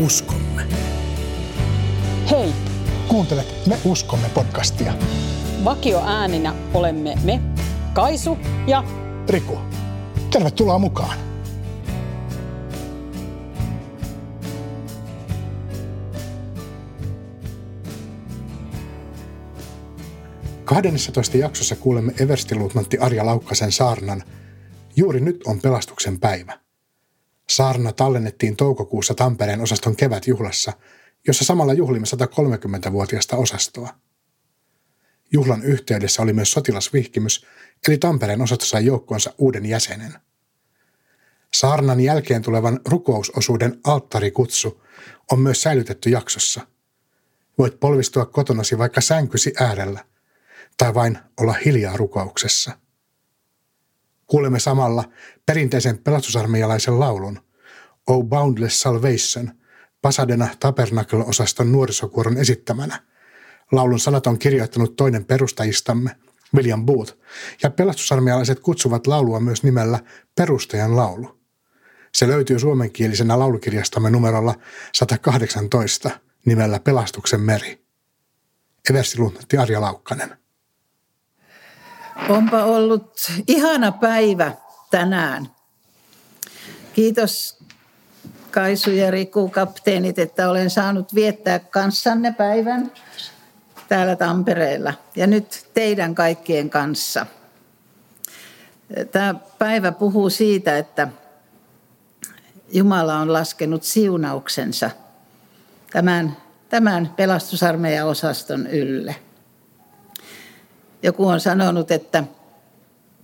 uskomme. Hei, Kuuntelet Me uskomme podcastia. vakioääninä olemme me, Kaisu ja Riku, tervetuloa mukaan. toista jaksossa kuulemme everstiluutnantti Arja Laukkasen saarnan Juuri nyt on pelastuksen päivä. Saarna tallennettiin toukokuussa Tampereen osaston kevätjuhlassa, jossa samalla juhlimme 130-vuotiasta osastoa. Juhlan yhteydessä oli myös sotilasvihkimys, eli Tampereen osasto sai joukkoonsa uuden jäsenen. Saarnan jälkeen tulevan rukousosuuden alttarikutsu on myös säilytetty jaksossa. Voit polvistua kotonasi vaikka sänkysi äärellä tai vain olla hiljaa rukouksessa. Kuulemme samalla perinteisen pelastusarmeijalaisen laulun O Boundless Salvation Pasadena Tabernacle-osaston nuorisokuoron esittämänä. Laulun sanat on kirjoittanut toinen perustajistamme, William Booth, ja pelastusarmeijalaiset kutsuvat laulua myös nimellä Perustajan laulu. Se löytyy suomenkielisenä laulukirjastamme numerolla 118 nimellä Pelastuksen meri. Eversiluntatti Arja Laukkanen. Onpa ollut ihana päivä tänään. Kiitos Kaisu ja Riku kapteenit, että olen saanut viettää kanssanne päivän täällä Tampereella ja nyt teidän kaikkien kanssa. Tämä päivä puhuu siitä, että Jumala on laskenut siunauksensa tämän, tämän pelastusarmeijan osaston ylle. Joku on sanonut, että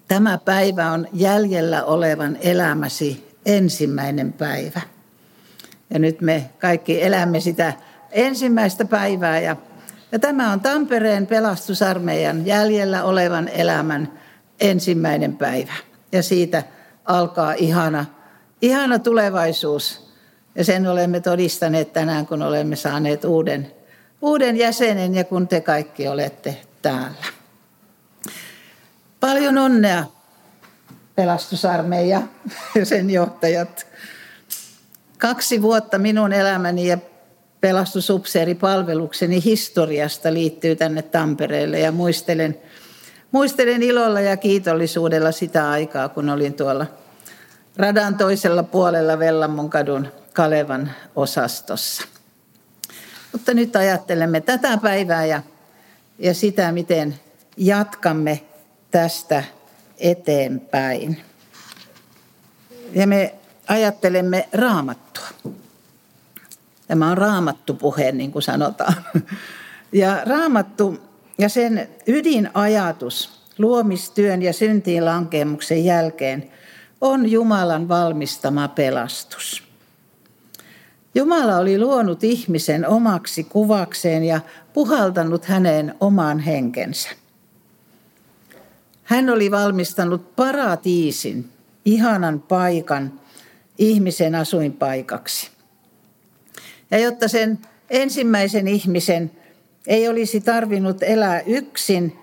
tämä päivä on jäljellä olevan elämäsi ensimmäinen päivä. Ja nyt me kaikki elämme sitä ensimmäistä päivää ja, ja tämä on Tampereen pelastusarmeijan jäljellä olevan elämän ensimmäinen päivä. Ja siitä alkaa ihana, ihana tulevaisuus. Ja sen olemme todistaneet tänään, kun olemme saaneet uuden, uuden jäsenen ja kun te kaikki olette täällä. Paljon onnea pelastusarmeija ja sen johtajat. Kaksi vuotta minun elämäni ja pelastusupseeripalvelukseni historiasta liittyy tänne Tampereelle ja muistelen, muistelen ilolla ja kiitollisuudella sitä aikaa, kun olin tuolla radan toisella puolella Vellamon kadun Kalevan osastossa. Mutta nyt ajattelemme tätä päivää ja, ja sitä, miten jatkamme tästä eteenpäin. Ja me ajattelemme raamattua. Tämä on raamattu puhe, niin kuin sanotaan. Ja raamattu ja sen ydinajatus luomistyön ja syntiin lankemuksen jälkeen on Jumalan valmistama pelastus. Jumala oli luonut ihmisen omaksi kuvakseen ja puhaltanut häneen omaan henkensä. Hän oli valmistanut paratiisin, ihanan paikan ihmisen asuinpaikaksi. Ja jotta sen ensimmäisen ihmisen ei olisi tarvinnut elää yksin,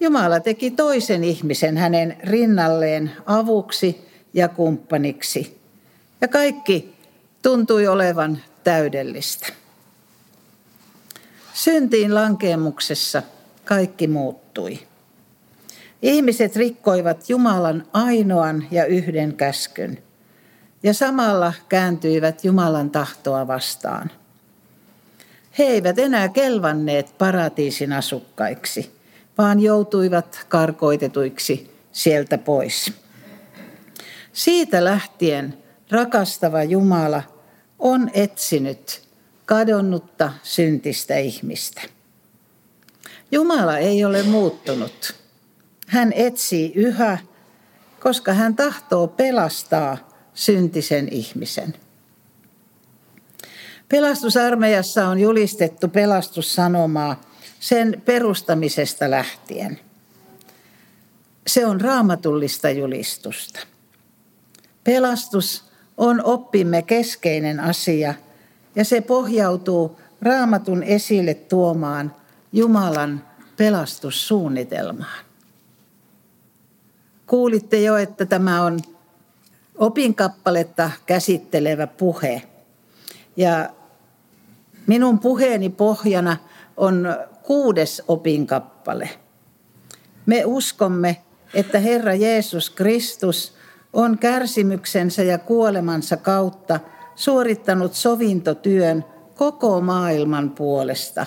Jumala teki toisen ihmisen hänen rinnalleen avuksi ja kumppaniksi. Ja kaikki tuntui olevan täydellistä. Syntiin lankeemuksessa kaikki muuttui. Ihmiset rikkoivat Jumalan ainoan ja yhden käskyn ja samalla kääntyivät Jumalan tahtoa vastaan. He eivät enää kelvanneet paratiisin asukkaiksi, vaan joutuivat karkoitetuiksi sieltä pois. Siitä lähtien rakastava Jumala on etsinyt kadonnutta syntistä ihmistä. Jumala ei ole muuttunut. Hän etsii yhä, koska hän tahtoo pelastaa syntisen ihmisen. Pelastusarmeijassa on julistettu pelastussanomaa sen perustamisesta lähtien. Se on raamatullista julistusta. Pelastus on oppimme keskeinen asia ja se pohjautuu raamatun esille tuomaan Jumalan pelastussuunnitelmaan. Kuulitte jo, että tämä on opinkappaletta käsittelevä puhe. Ja Minun puheeni pohjana on kuudes opinkappale. Me uskomme, että Herra Jeesus Kristus on kärsimyksensä ja kuolemansa kautta suorittanut sovintotyön koko maailman puolesta,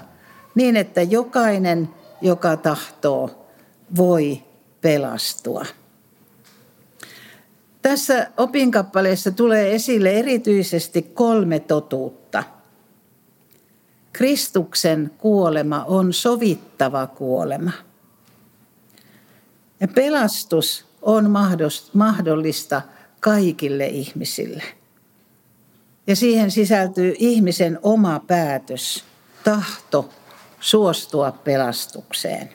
niin että jokainen, joka tahtoo, voi pelastua. Tässä opinkappaleessa tulee esille erityisesti kolme totuutta. Kristuksen kuolema on sovittava kuolema. Ja pelastus on mahdollista kaikille ihmisille. Ja siihen sisältyy ihmisen oma päätös, tahto suostua pelastukseen.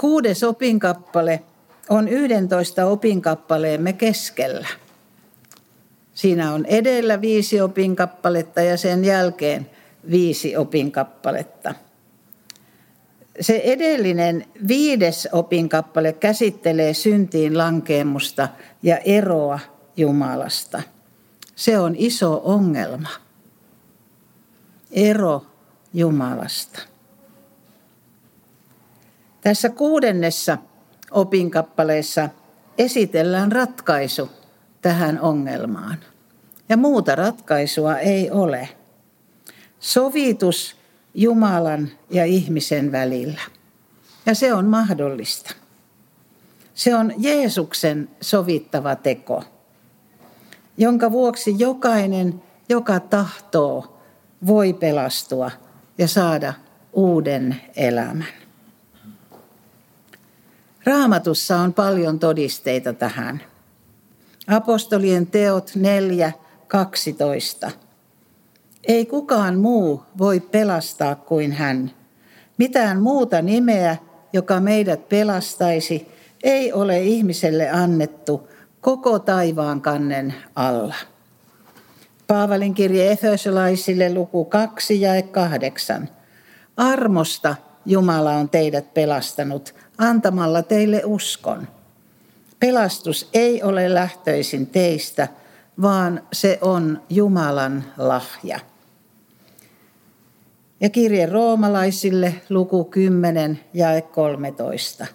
Kuudes opinkappale on 11 opinkappaleemme keskellä. Siinä on edellä viisi opinkappaletta ja sen jälkeen viisi opinkappaletta. Se edellinen viides opinkappale käsittelee syntiin lankeemusta ja eroa Jumalasta. Se on iso ongelma. Ero Jumalasta. Tässä kuudennessa opinkappaleessa esitellään ratkaisu tähän ongelmaan. Ja muuta ratkaisua ei ole. Sovitus Jumalan ja ihmisen välillä. Ja se on mahdollista. Se on Jeesuksen sovittava teko, jonka vuoksi jokainen, joka tahtoo, voi pelastua ja saada uuden elämän. Raamatussa on paljon todisteita tähän. Apostolien teot 4, 12. Ei kukaan muu voi pelastaa kuin hän. Mitään muuta nimeä, joka meidät pelastaisi, ei ole ihmiselle annettu koko taivaan kannen alla. Paavalin kirje Efesolaisille luku 2 ja 8. Armosta Jumala on teidät pelastanut antamalla teille uskon. Pelastus ei ole lähtöisin teistä, vaan se on Jumalan lahja. Ja kirje roomalaisille luku 10 ja 13.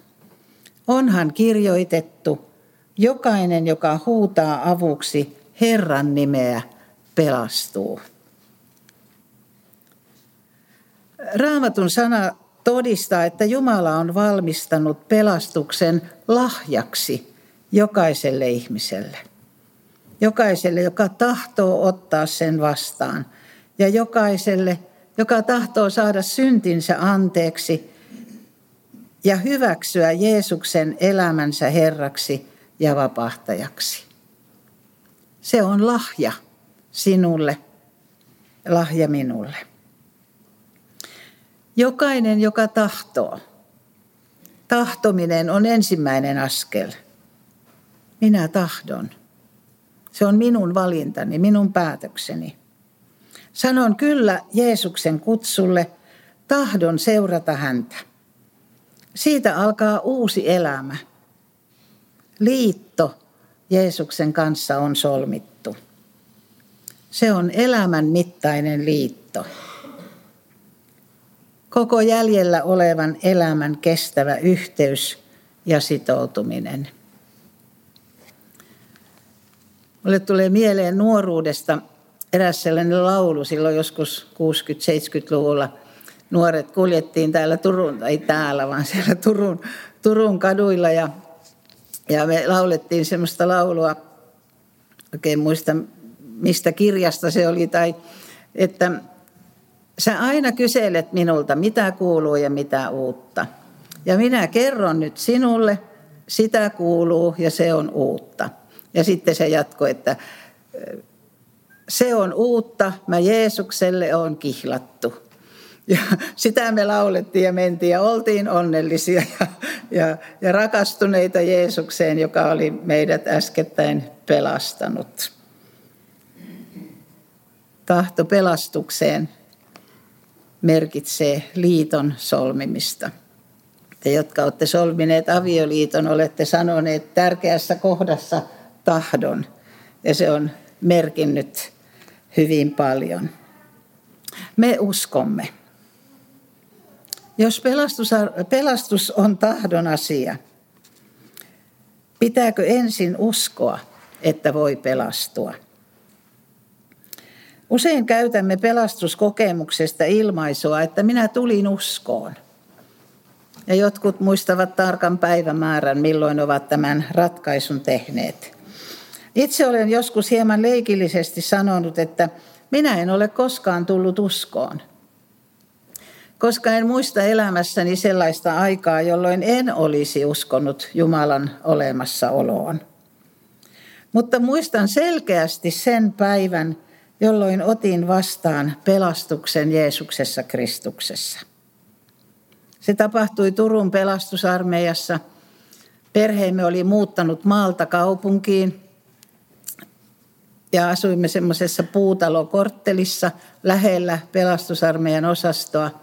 Onhan kirjoitettu, jokainen, joka huutaa avuksi Herran nimeä, pelastuu. Raamatun sana todistaa, että Jumala on valmistanut pelastuksen lahjaksi jokaiselle ihmiselle. Jokaiselle, joka tahtoo ottaa sen vastaan. Ja jokaiselle, joka tahtoo saada syntinsä anteeksi ja hyväksyä Jeesuksen elämänsä Herraksi ja vapahtajaksi. Se on lahja sinulle, lahja minulle. Jokainen, joka tahtoo. Tahtominen on ensimmäinen askel. Minä tahdon. Se on minun valintani, minun päätökseni. Sanon kyllä Jeesuksen kutsulle, tahdon seurata häntä. Siitä alkaa uusi elämä. Liitto Jeesuksen kanssa on solmittu. Se on elämän mittainen liitto koko jäljellä olevan elämän kestävä yhteys ja sitoutuminen. Mulle tulee mieleen nuoruudesta eräs sellainen laulu silloin joskus 60-70-luvulla. Nuoret kuljettiin täällä Turun, ei täällä, vaan siellä Turun, Turun kaduilla ja, ja me laulettiin semmoista laulua, oikein muista mistä kirjasta se oli, tai että Sä aina kyselet minulta, mitä kuuluu ja mitä uutta. Ja minä kerron nyt sinulle, sitä kuuluu ja se on uutta. Ja sitten se jatko, että se on uutta, mä Jeesukselle on kihlattu. Ja sitä me laulettiin ja mentiin ja oltiin onnellisia ja, ja, ja rakastuneita Jeesukseen, joka oli meidät äskettäin pelastanut. Tahto pelastukseen merkitsee liiton solmimista. Te, jotka olette solmineet avioliiton, olette sanoneet tärkeässä kohdassa tahdon. Ja se on merkinnyt hyvin paljon. Me uskomme. Jos pelastus, pelastus on tahdon asia, pitääkö ensin uskoa, että voi pelastua? Usein käytämme pelastuskokemuksesta ilmaisua, että minä tulin uskoon. Ja jotkut muistavat tarkan päivämäärän, milloin ovat tämän ratkaisun tehneet. Itse olen joskus hieman leikillisesti sanonut, että minä en ole koskaan tullut uskoon. Koska en muista elämässäni sellaista aikaa, jolloin en olisi uskonut Jumalan olemassaoloon. Mutta muistan selkeästi sen päivän, jolloin otin vastaan pelastuksen Jeesuksessa Kristuksessa. Se tapahtui Turun pelastusarmeijassa. Perheemme oli muuttanut maalta kaupunkiin ja asuimme semmoisessa puutalokorttelissa lähellä pelastusarmeijan osastoa.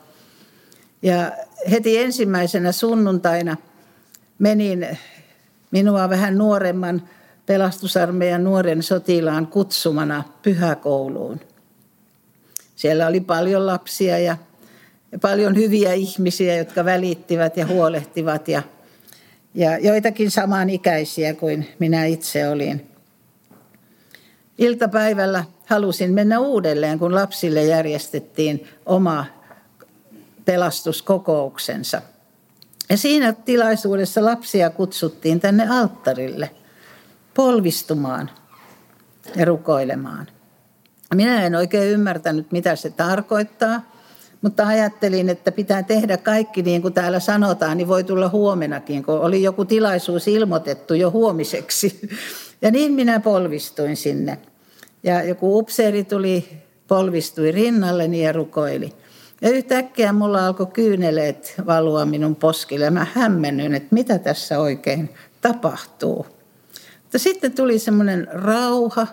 Ja heti ensimmäisenä sunnuntaina menin minua vähän nuoremman pelastusarmeijan nuoren sotilaan kutsumana pyhäkouluun. Siellä oli paljon lapsia ja paljon hyviä ihmisiä, jotka välittivät ja huolehtivat ja, ja joitakin samanikäisiä kuin minä itse olin. Iltapäivällä halusin mennä uudelleen, kun lapsille järjestettiin oma pelastuskokouksensa. Ja siinä tilaisuudessa lapsia kutsuttiin tänne alttarille polvistumaan ja rukoilemaan. Minä en oikein ymmärtänyt, mitä se tarkoittaa, mutta ajattelin, että pitää tehdä kaikki niin kuin täällä sanotaan, niin voi tulla huomenakin, kun oli joku tilaisuus ilmoitettu jo huomiseksi. Ja niin minä polvistuin sinne. Ja joku upseeri tuli, polvistui rinnalleni ja rukoili. Ja yhtäkkiä mulla alkoi kyyneleet valua minun poskille. Mä hämmennyin, että mitä tässä oikein tapahtuu. Mutta sitten tuli semmoinen rauha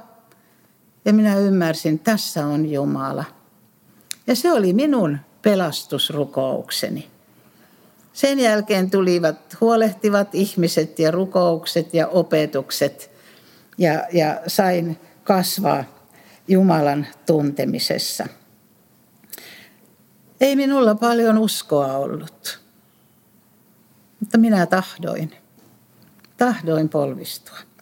ja minä ymmärsin, että tässä on Jumala. Ja se oli minun pelastusrukoukseni. Sen jälkeen tulivat huolehtivat ihmiset ja rukoukset ja opetukset ja, ja sain kasvaa Jumalan tuntemisessa. Ei minulla paljon uskoa ollut, mutta minä tahdoin. Tahdoin polvistua.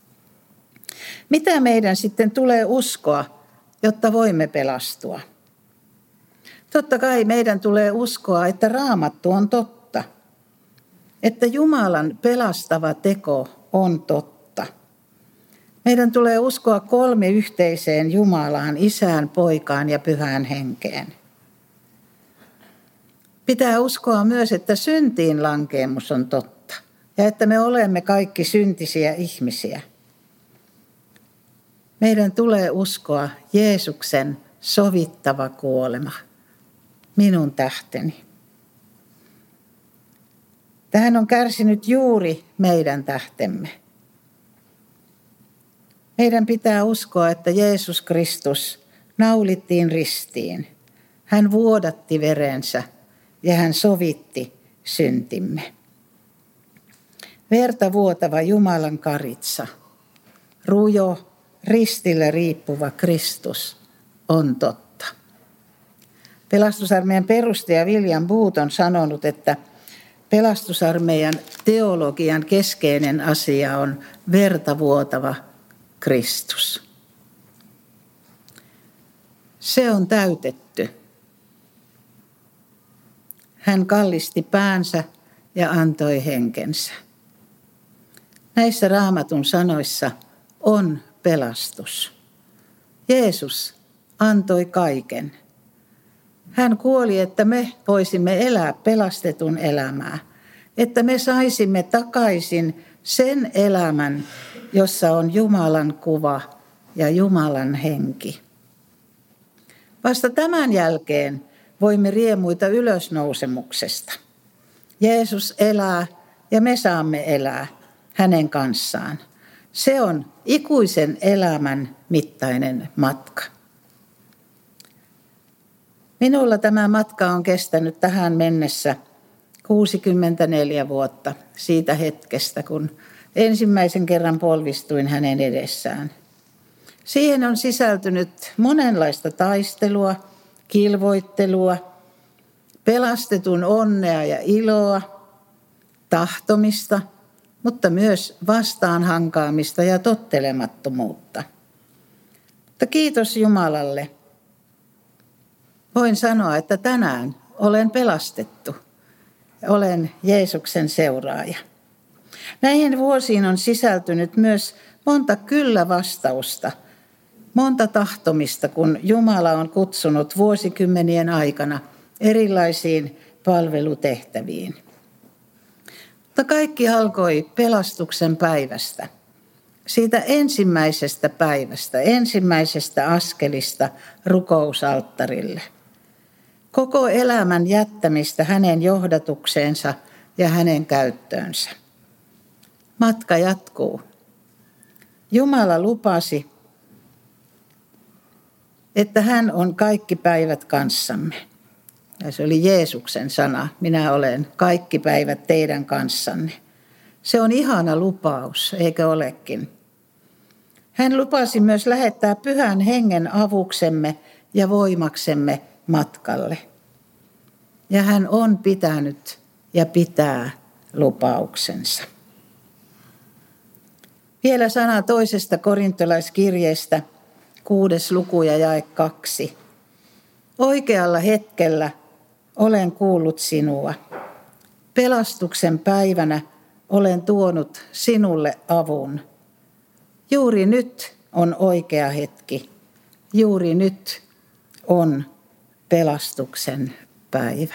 Mitä meidän sitten tulee uskoa, jotta voimme pelastua? Totta kai meidän tulee uskoa, että raamattu on totta. Että Jumalan pelastava teko on totta. Meidän tulee uskoa kolme yhteiseen Jumalaan, isään, poikaan ja pyhään henkeen. Pitää uskoa myös, että syntiin lankeemus on totta ja että me olemme kaikki syntisiä ihmisiä. Meidän tulee uskoa Jeesuksen sovittava kuolema minun tähteni. Tähän on kärsinyt juuri meidän tähtemme. Meidän pitää uskoa, että Jeesus Kristus naulittiin ristiin. Hän vuodatti verensä ja hän sovitti syntimme. Verta vuotava Jumalan karitsa, rujo, ristillä riippuva Kristus on totta. Pelastusarmeijan perustaja William Booth on sanonut, että pelastusarmeijan teologian keskeinen asia on vertavuotava Kristus. Se on täytetty. Hän kallisti päänsä ja antoi henkensä. Näissä raamatun sanoissa on pelastus. Jeesus antoi kaiken. Hän kuoli, että me voisimme elää pelastetun elämää, että me saisimme takaisin sen elämän, jossa on Jumalan kuva ja Jumalan henki. Vasta tämän jälkeen voimme riemuita ylösnousemuksesta. Jeesus elää ja me saamme elää hänen kanssaan. Se on ikuisen elämän mittainen matka. Minulla tämä matka on kestänyt tähän mennessä 64 vuotta siitä hetkestä, kun ensimmäisen kerran polvistuin hänen edessään. Siihen on sisältynyt monenlaista taistelua, kilvoittelua, pelastetun onnea ja iloa, tahtomista, mutta myös vastaanhankaamista ja tottelemattomuutta. Mutta kiitos Jumalalle. Voin sanoa, että tänään olen pelastettu. Olen Jeesuksen seuraaja. Näihin vuosiin on sisältynyt myös monta kyllä-vastausta, monta tahtomista, kun Jumala on kutsunut vuosikymmenien aikana erilaisiin palvelutehtäviin. Mutta kaikki alkoi pelastuksen päivästä, siitä ensimmäisestä päivästä, ensimmäisestä askelista rukousalttarille. Koko elämän jättämistä hänen johdatukseensa ja hänen käyttöönsä. Matka jatkuu. Jumala lupasi, että hän on kaikki päivät kanssamme. Ja se oli Jeesuksen sana, minä olen kaikki päivät teidän kanssanne. Se on ihana lupaus, eikö olekin? Hän lupasi myös lähettää pyhän hengen avuksemme ja voimaksemme matkalle. Ja hän on pitänyt ja pitää lupauksensa. Vielä sana toisesta korintolaiskirjeestä, kuudes luku ja jae kaksi. Oikealla hetkellä olen kuullut sinua. Pelastuksen päivänä olen tuonut sinulle avun. Juuri nyt on oikea hetki. Juuri nyt on pelastuksen päivä.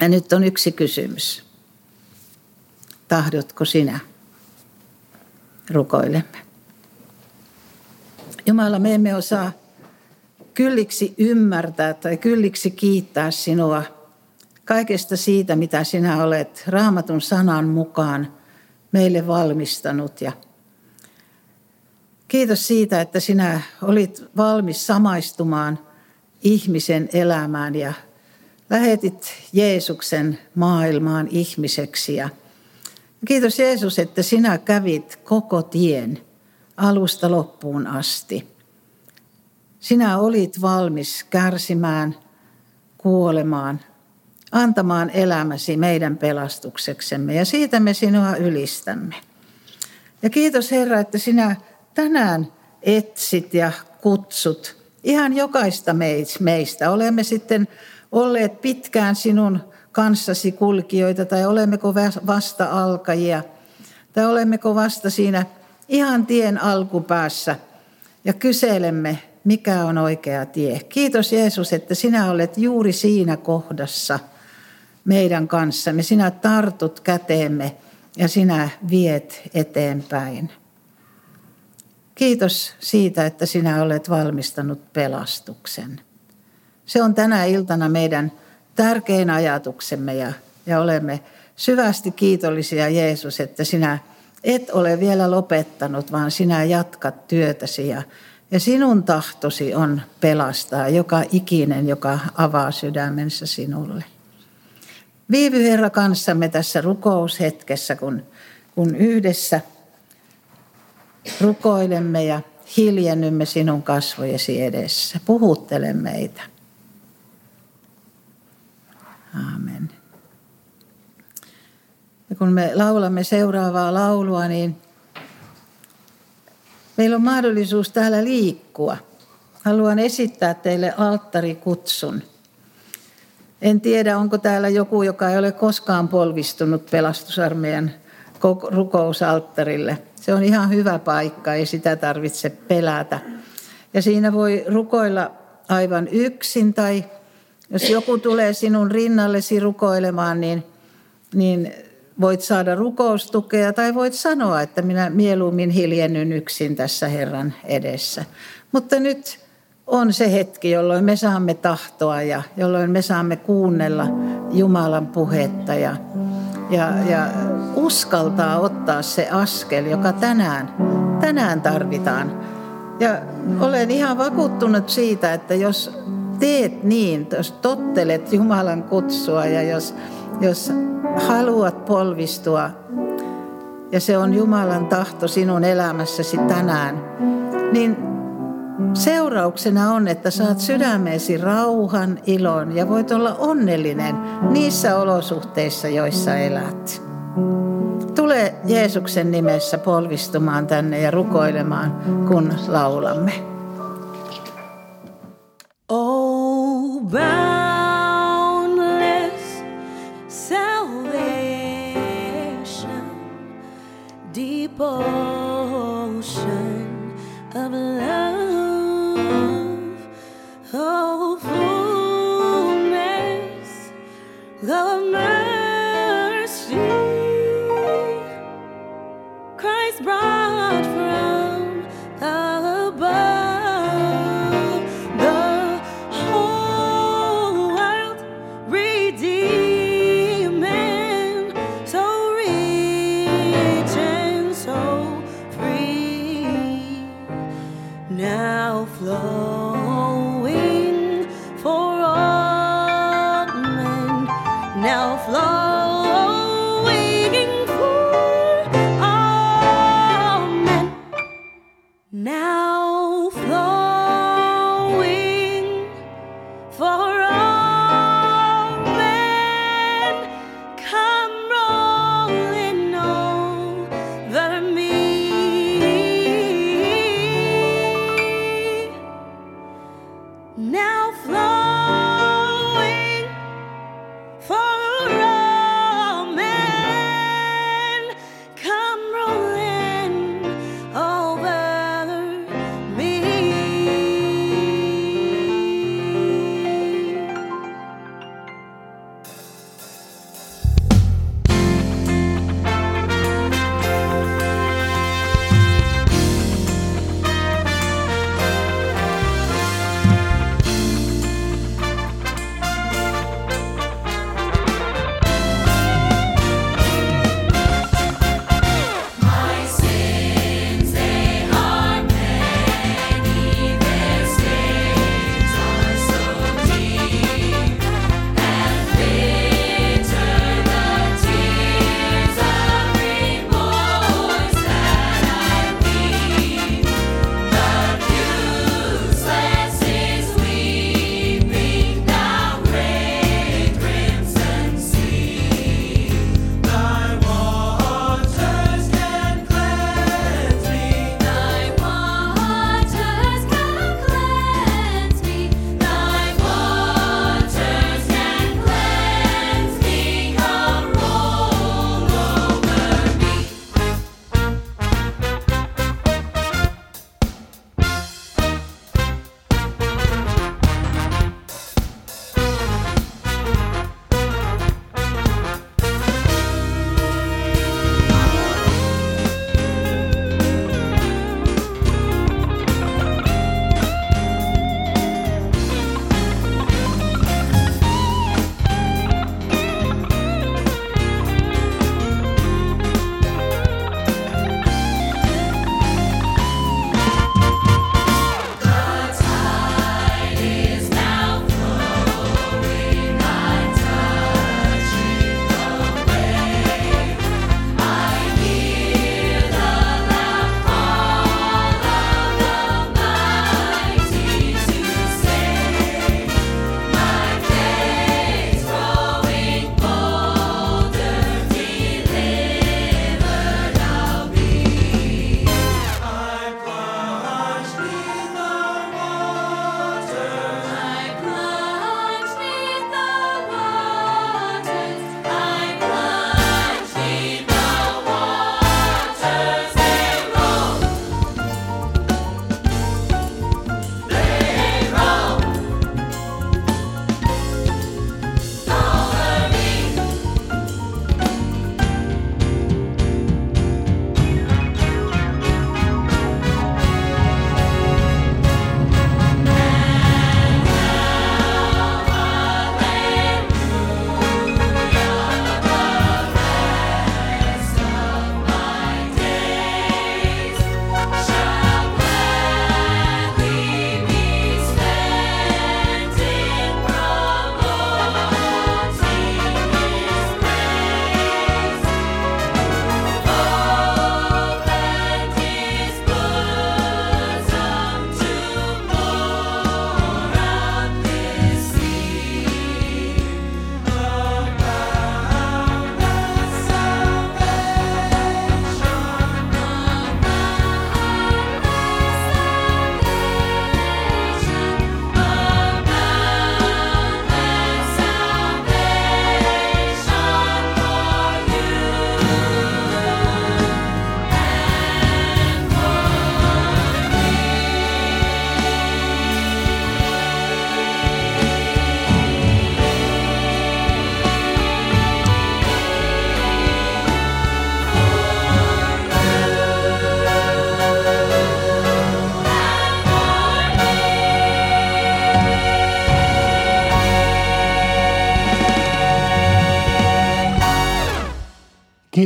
Ja nyt on yksi kysymys. Tahdotko sinä? Rukoilemme. Jumala, me emme osaa kylliksi ymmärtää tai kylliksi kiittää sinua kaikesta siitä, mitä sinä olet raamatun sanan mukaan meille valmistanut. Ja kiitos siitä, että sinä olit valmis samaistumaan ihmisen elämään ja lähetit Jeesuksen maailmaan ihmiseksi. Ja kiitos Jeesus, että sinä kävit koko tien alusta loppuun asti. Sinä olit valmis kärsimään, kuolemaan, antamaan elämäsi meidän pelastukseksemme ja siitä me sinua ylistämme. Ja kiitos Herra, että sinä tänään etsit ja kutsut ihan jokaista meistä. Olemme sitten olleet pitkään sinun kanssasi kulkijoita tai olemmeko vasta alkajia tai olemmeko vasta siinä ihan tien alkupäässä ja kyselemme, mikä on oikea tie. Kiitos Jeesus, että sinä olet juuri siinä kohdassa meidän kanssamme. Sinä tartut käteemme ja sinä viet eteenpäin. Kiitos siitä, että sinä olet valmistanut pelastuksen. Se on tänä iltana meidän tärkein ajatuksemme ja, ja olemme syvästi kiitollisia Jeesus, että sinä et ole vielä lopettanut, vaan sinä jatkat työtäsi ja, ja sinun tahtosi on pelastaa joka ikinen, joka avaa sydämensä sinulle. Viivy Herra kanssamme tässä rukoushetkessä, kun, kun yhdessä rukoilemme ja hiljennymme sinun kasvojesi edessä. Puhuttele meitä. Aamen. Ja kun me laulamme seuraavaa laulua, niin meillä on mahdollisuus täällä liikkua. Haluan esittää teille alttarikutsun. En tiedä, onko täällä joku, joka ei ole koskaan polvistunut pelastusarmeijan rukousalttarille. Se on ihan hyvä paikka, ei sitä tarvitse pelätä. Ja siinä voi rukoilla aivan yksin tai jos joku tulee sinun rinnallesi rukoilemaan, niin, niin voit saada rukoustukea tai voit sanoa, että minä mieluummin hiljennyn yksin tässä Herran edessä. Mutta nyt on se hetki, jolloin me saamme tahtoa ja jolloin me saamme kuunnella Jumalan puhetta ja, ja, ja uskaltaa ottaa se askel, joka tänään, tänään tarvitaan. Ja olen ihan vakuuttunut siitä, että jos teet niin, jos tottelet Jumalan kutsua ja jos, jos haluat polvistua ja se on Jumalan tahto sinun elämässäsi tänään, niin seurauksena on, että saat sydämeesi rauhan, ilon ja voit olla onnellinen niissä olosuhteissa, joissa elät. Tule Jeesuksen nimessä polvistumaan tänne ja rukoilemaan, kun laulamme.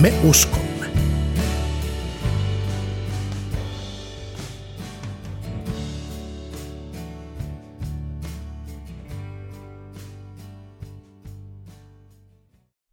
Me uskomme.